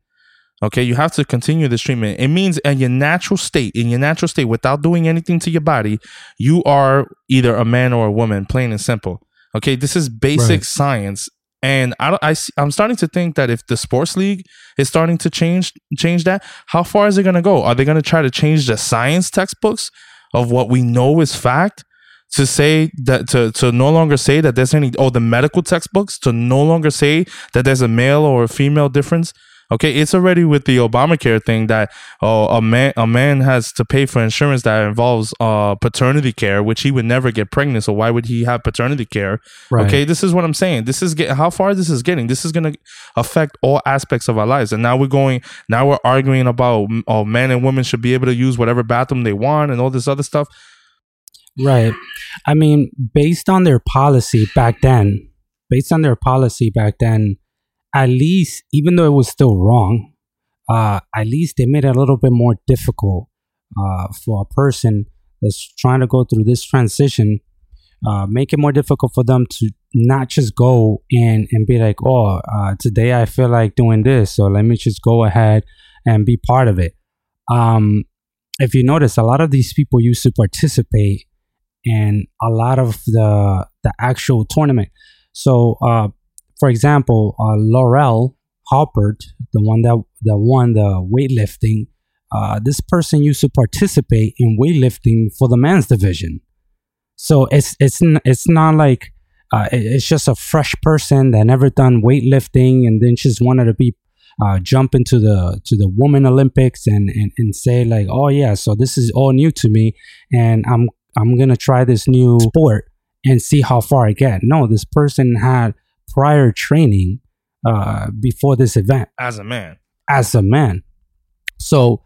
Okay? You have to continue this treatment. It means in your natural state in your natural state without doing anything to your body you are either a man or a woman plain and simple. Okay? This is basic right. science and I, I I'm starting to think that if the sports league is starting to change change that, how far is it going to go? Are they going to try to change the science textbooks of what we know is fact to say that to to no longer say that there's any oh the medical textbooks to no longer say that there's a male or a female difference Okay, it's already with the Obamacare thing that uh, a man a man has to pay for insurance that involves uh, paternity care, which he would never get pregnant. So why would he have paternity care? Right. Okay, this is what I'm saying. This is get, how far this is getting. This is going to affect all aspects of our lives. And now we're going. Now we're arguing about oh, men and women should be able to use whatever bathroom they want and all this other stuff. Right. I mean, based on their policy back then, based on their policy back then at least, even though it was still wrong, uh, at least they made it a little bit more difficult uh, for a person that's trying to go through this transition. Uh, make it more difficult for them to not just go in and be like, oh, uh, today I feel like doing this, so let me just go ahead and be part of it. Um, if you notice, a lot of these people used to participate in a lot of the the actual tournament. So uh, for example, uh, Laurel Hubbard, the one that that won the weightlifting, uh, this person used to participate in weightlifting for the men's division. So it's it's it's not like uh, it's just a fresh person that never done weightlifting and then just wanted to be uh, jump into the to the women Olympics and, and and say like, oh yeah, so this is all new to me, and I'm I'm gonna try this new sport and see how far I get. No, this person had prior training uh, before this event as a man. As a man. So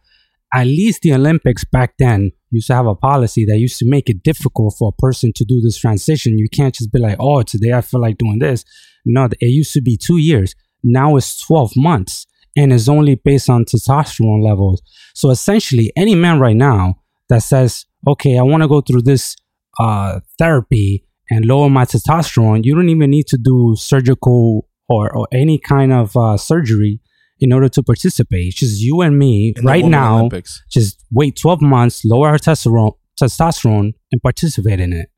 at least the Olympics back then used to have a policy that used to make it difficult for a person to do this transition. You can't just be like, oh, today I feel like doing this. No, it used to be two years. Now it's 12 months and it's only based on testosterone levels. So essentially, any man right now that says, okay, I want to go through this uh, therapy and lower my testosterone, you don't even need to do surgical or, or any kind of uh, surgery in order to participate. It's just you and me in right now. Olympics. Just wait 12 months, lower our testosterone, testosterone, and participate in it.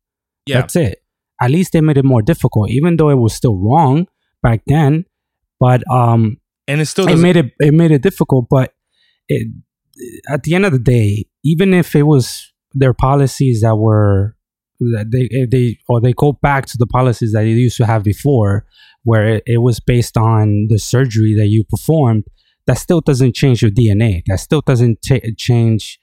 Yeah. That's it. At least they made it more difficult, even though it was still wrong back then. But um, and it still it made it it made it difficult. But it, at the end of the day, even if it was their policies that were they if they or they go back to the policies that they used to have before, where it, it was based on the surgery that you performed. That still doesn't change your DNA. That still doesn't t- change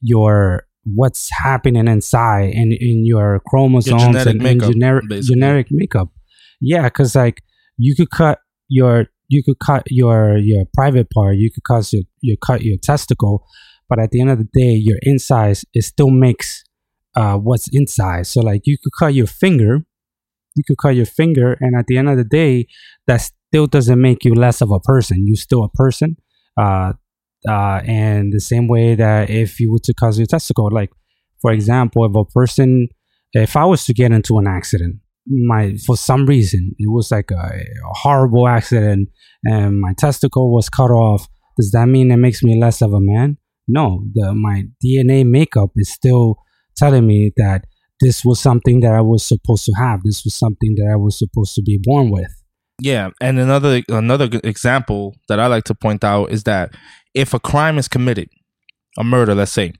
your what's happening inside in in your chromosomes your and, makeup, and generic makeup. Yeah, because like you could cut your you could cut your your private part, you could cut your you cut your testicle, but at the end of the day, your insides it still makes uh, what's inside. So like you could cut your finger, you could cut your finger, and at the end of the day, that still doesn't make you less of a person. You're still a person. Uh, uh, and the same way that if you were to cut your testicle, like for example, if a person, if I was to get into an accident, my for some reason it was like a, a horrible accident, and my testicle was cut off. Does that mean it makes me less of a man? No, the my DNA makeup is still telling me that this was something that I was supposed to have. This was something that I was supposed to be born with. Yeah, and another another example that I like to point out is that if a crime is committed, a murder, let's say,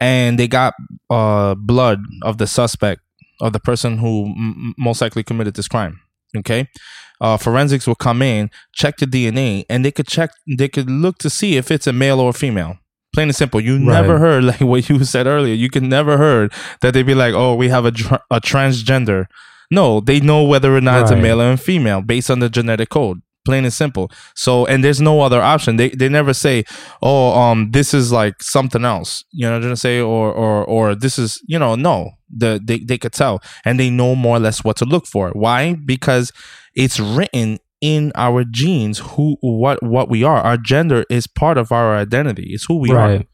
and they got uh, blood of the suspect of the person who m- most likely committed this crime, okay, uh, forensics will come in, check the DNA, and they could check, they could look to see if it's a male or a female. Plain and simple. You Right. never heard like what you said earlier. You can never heard that they'd be like, "Oh, we have a a transgender." No, they know whether or not it's a male or a female based on the genetic code. Plain and simple. So, and there's no other option. They they never say, "Oh, um, this is like something else." You know what I'm say, or or or this is you know no. The they they could tell, and they know more or less what to look for. Why? Because it's written in our genes who what what we are. Our gender is part of our identity. It's who we right. are.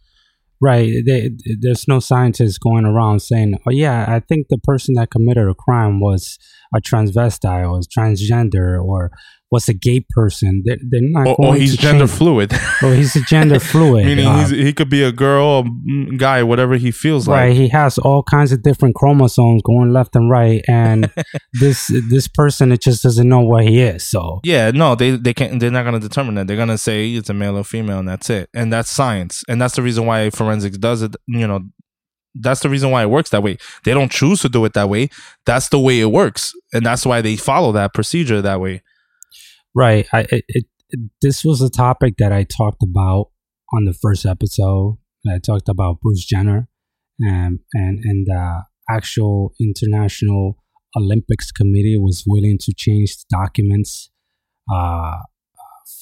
Right. They, there's no scientists going around saying, "Oh yeah, I think the person that committed a crime was a transvestite or transgender or was a gay person." They're, they're not Or, or he's gender change- fluid. Or he's a gender fluid. Meaning uh, he's, he could be a girl, or mm, guy, whatever he feels right. like. Right. He has all kinds of different chromosomes going left and right, and this this person it just doesn't know what he is. So Yeah, no, they they can't. They're not going to determine that. They're going to say it's a male or female, and that's it. And that's science, and that's the reason why forensics does it. You know, that's the reason why it works that way. They don't choose to do it that way. That's the way it works, and that's why they follow that procedure that way. Right. I it, it this was a topic that I talked about on the first episode. I talked about Bruce Jenner and and and the actual International Olympics Committee was willing to change the documents uh,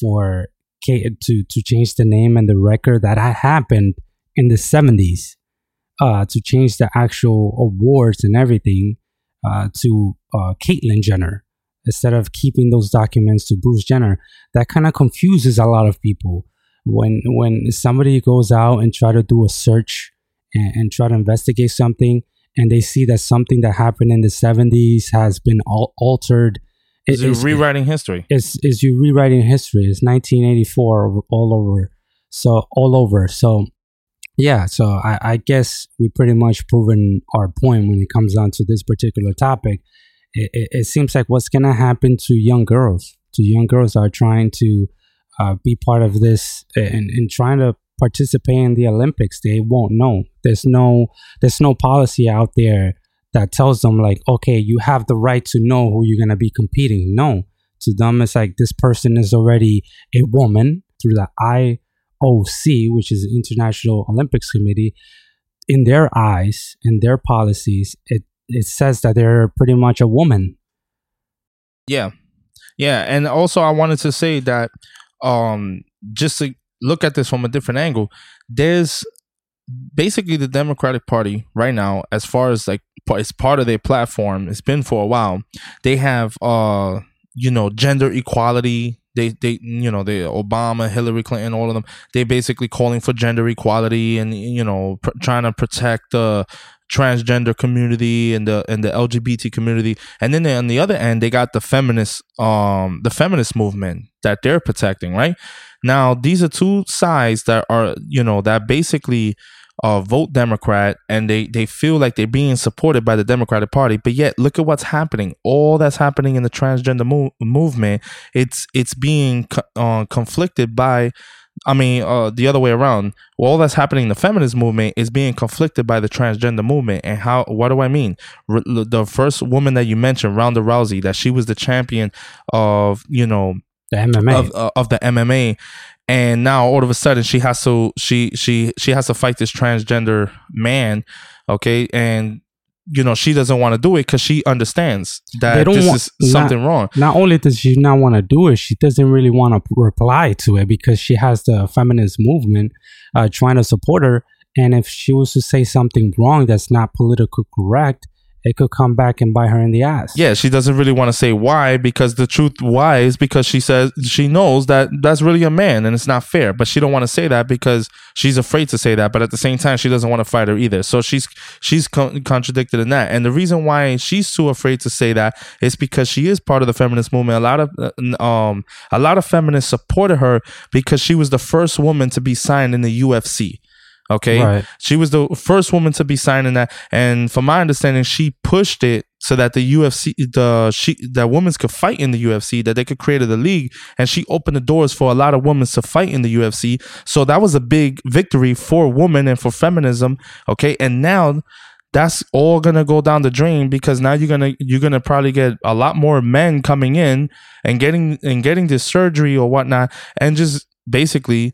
for K- to to change the name and the record that had happened in the 70s uh, to change the actual awards and everything uh, to uh, Caitlyn Jenner instead of keeping those documents to Bruce Jenner. That kind of confuses a lot of people when when somebody goes out and try to do a search and, and try to investigate something and they see that something that happened in the 70s has been al- altered. Is it is- rewriting history? is is you rewriting history. It's 1984 all over. So all over. So yeah. So I, I guess we pretty much proven our point when it comes down to this particular topic. It, it, seems like what's gonna happen to young girls. To young girls are trying to uh, be part of this and, and trying to participate in the Olympics. They won't know. There's no there's no policy out there that tells them like, okay, you have the right to know who you're gonna be competing. No, to them it's like this person is already a woman through the IOC, which is International Olympics Committee. In their eyes, in their policies, it it says that they're pretty much a woman. Yeah. Yeah. And also I wanted to say that um just to look at this from a different angle, there's basically the Democratic Party right now, as far as like it's part of their platform, it's been for a while. They have uh you know gender equality. They they you know they Obama, Hillary Clinton, all of them. They basically calling for gender equality and you know pr- trying to protect the transgender community and the and the LGBT community. And then on the other end, they got the feminist um the feminist movement that they're protecting, right? Now, these are two sides that are, you know, that basically uh, vote Democrat and they, they feel like they're being supported by the Democratic Party. But yet, look at what's happening. All that's happening in the transgender mo- movement, it's it's being co- uh, conflicted by, I mean, uh, the other way around. Well, All that's happening in the feminist movement is being conflicted by the transgender movement. And how? What do I mean? R- the first woman that you mentioned, Ronda Rousey, that she was the champion of, you know, The MMA. of uh, of the MMA, and now all of a sudden she has to she she she has to fight this transgender man, okay, and you know she doesn't want to do it because she understands that this want- is something wrong. not only does she not want to do it, she doesn't really want to reply to it because she has the feminist movement uh, trying to support her. And if she was to say something wrong that's not politically correct, it could come back and bite her in the ass. Yeah, she doesn't really want to say why because the truth why is because she says she knows that that's really a man and it's not fair, but she don't want to say that because she's afraid to say that. But at the same time, she doesn't want to fight her either. So she's she's con- contradicted in that. And the reason why she's too afraid to say that is because she is part of the feminist movement. A lot of uh, um a lot of feminists supported her because she was the first woman to be signed in the UFC. Okay, Right. she was the first woman to be signing that, and from my understanding, she pushed it so that the UFC, the she, that women could fight in the UFC, that they could create the league, and she opened the doors for a lot of women to fight in the UFC. So that was a big victory for women and for feminism. Okay, and now that's all gonna go down the drain because now you're gonna you're gonna probably get a lot more men coming in and getting and getting this surgery or whatnot, and just basically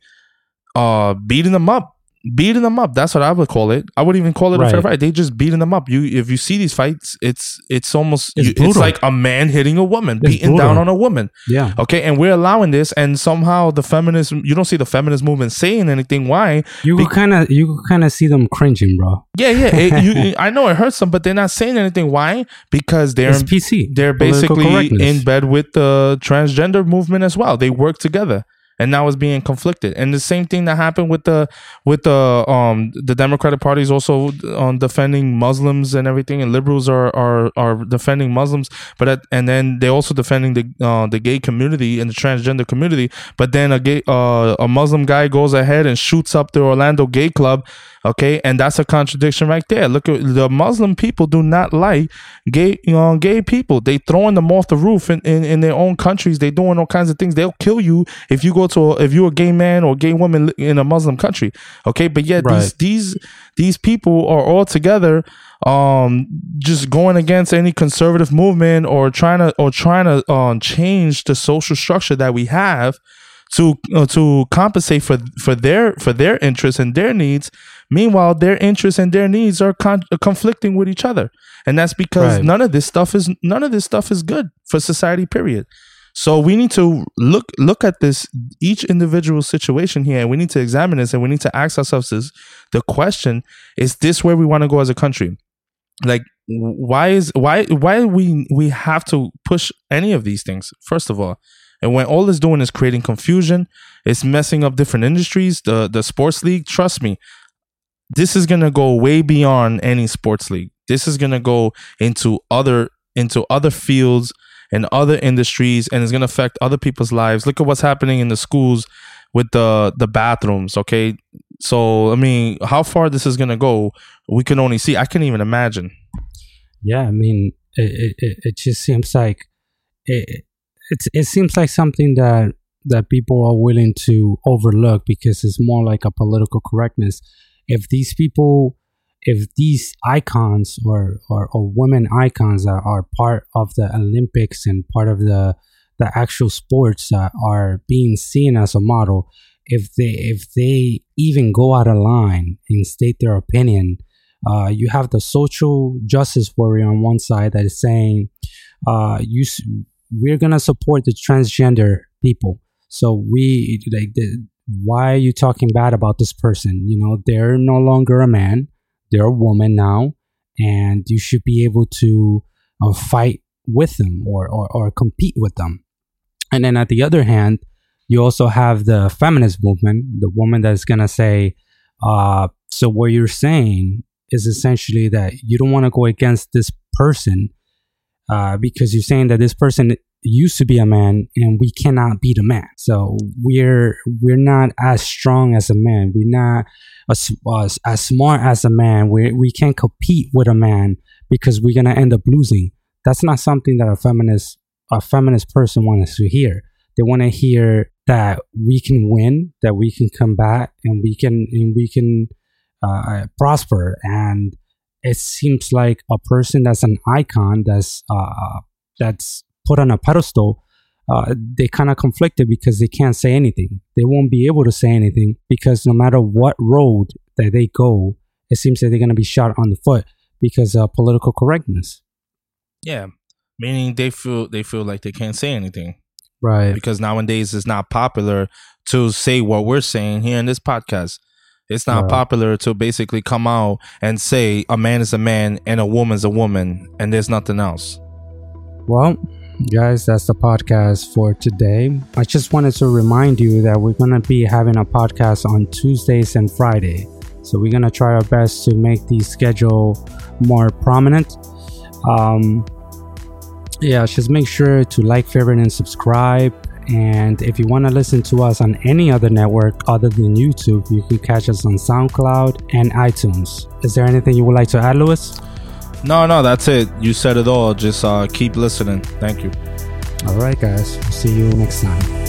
uh beating them up beating them up. That's what i would call it. I wouldn't even call it a fair fight. They just beating them up. You if you see these fights it's it's almost It's you- it's like a man hitting a woman It's beating down on a woman. Yeah. okay and we're allowing this and somehow the feminist you don't see the feminist movement saying anything. Why? You could kind of you kind of see them cringing, bro. yeah yeah. It, you, i know it hurts them but they're not saying anything. Why? Because they're It's PC. they're basically in bed with the transgender movement as well. They work together. And now it's being conflicted. And the same thing that happened with the with the um the Democratic Party is also on defending Muslims and everything, and liberals are are are defending Muslims, but at, and then they're also defending the uh, the gay community and the transgender community. But then a gay uh, a Muslim guy goes ahead and shoots up the Orlando Gay Club, okay, and that's a contradiction right there. Look at the Muslim people do not like gay you know, gay people. They throwing them off the roof in, in, in their own countries. They doing all kinds of things. They'll kill you if you go to a, if you're a gay man or gay woman in a Muslim country. Okay, but yet these these these people are all together um just going against any conservative movement or trying to or trying to um change the social structure that we have to uh, to compensate for for their for their interests and their needs meanwhile their interests and their needs are con- conflicting with each other. And that's because Right. none of this stuff is none of this stuff is good for society period. So we need to look look at this each individual situation here and we need to examine this and we need to ask ourselves this the question is this where we want to go as a country? Like why is why why we we have to push any of these things first of all? And when all it's doing is creating confusion it's messing up different industries the the sports league trust me this is gonna go way beyond any sports league. This is gonna go into other into other fields and other industries and it's gonna affect other people's lives. Look at what's happening in the schools with the the bathrooms okay? So i mean how far this is gonna go we can only see. I can't even imagine. Yeah, I mean, it it, it, it just seems like it it's it seems like something that that people are willing to overlook because it's more like a political correctness. If these people, if these icons or or, or women icons are, are part of the Olympics and part of the the actual sports that are being seen as a model, if they if they even go out of line and state their opinion uh, you have the social justice warrior on one side that is saying, uh, "You, we're gonna support the transgender people. So we like, the, why are you talking bad about this person? You know, they're no longer a man; they're a woman now, and you should be able to uh, fight with them or, or or compete with them. And then at the other hand, you also have the feminist movement, the woman that's gonna say, uh, so what you're saying is essentially that you don't want to go against this person uh, because you're saying that this person used to be a man and we cannot beat a man. So we're we're not as strong as a man. We're not as as, as smart as a man. We we can't compete with a man because we're gonna end up losing. That's not something that a feminist a feminist person wants to hear. They want to hear that we can win, that we can combat, and we can and we can uh, prosper. And it seems like a person that's an icon, that's uh, that's put on a pedestal. Uh, they kind of conflicted because they can't say anything. They won't be able to say anything because no matter what road that they go, it seems that they're going to be shot on the foot because of political correctness. yeah meaning they feel they feel like they can't say anything Right. because nowadays it's not popular to say what we're saying here in this podcast. It's not Right. popular to basically come out and say a man is a man and a woman's a woman and there's nothing else. Well, guys, that's the podcast for today. I just wanted to remind you that we're going to be having a podcast on Tuesdays and Friday. So we're going to try our best to make the schedule more prominent. Um, yeah, just make sure to like, favorite, and subscribe. And if you want to listen to us on any other network other than YouTube, you can catch us on SoundCloud and iTunes. Is there anything you would like to add, Louis? No, no, that's it. You said it all. Just uh, keep listening. Thank you. All right, guys. see you next time.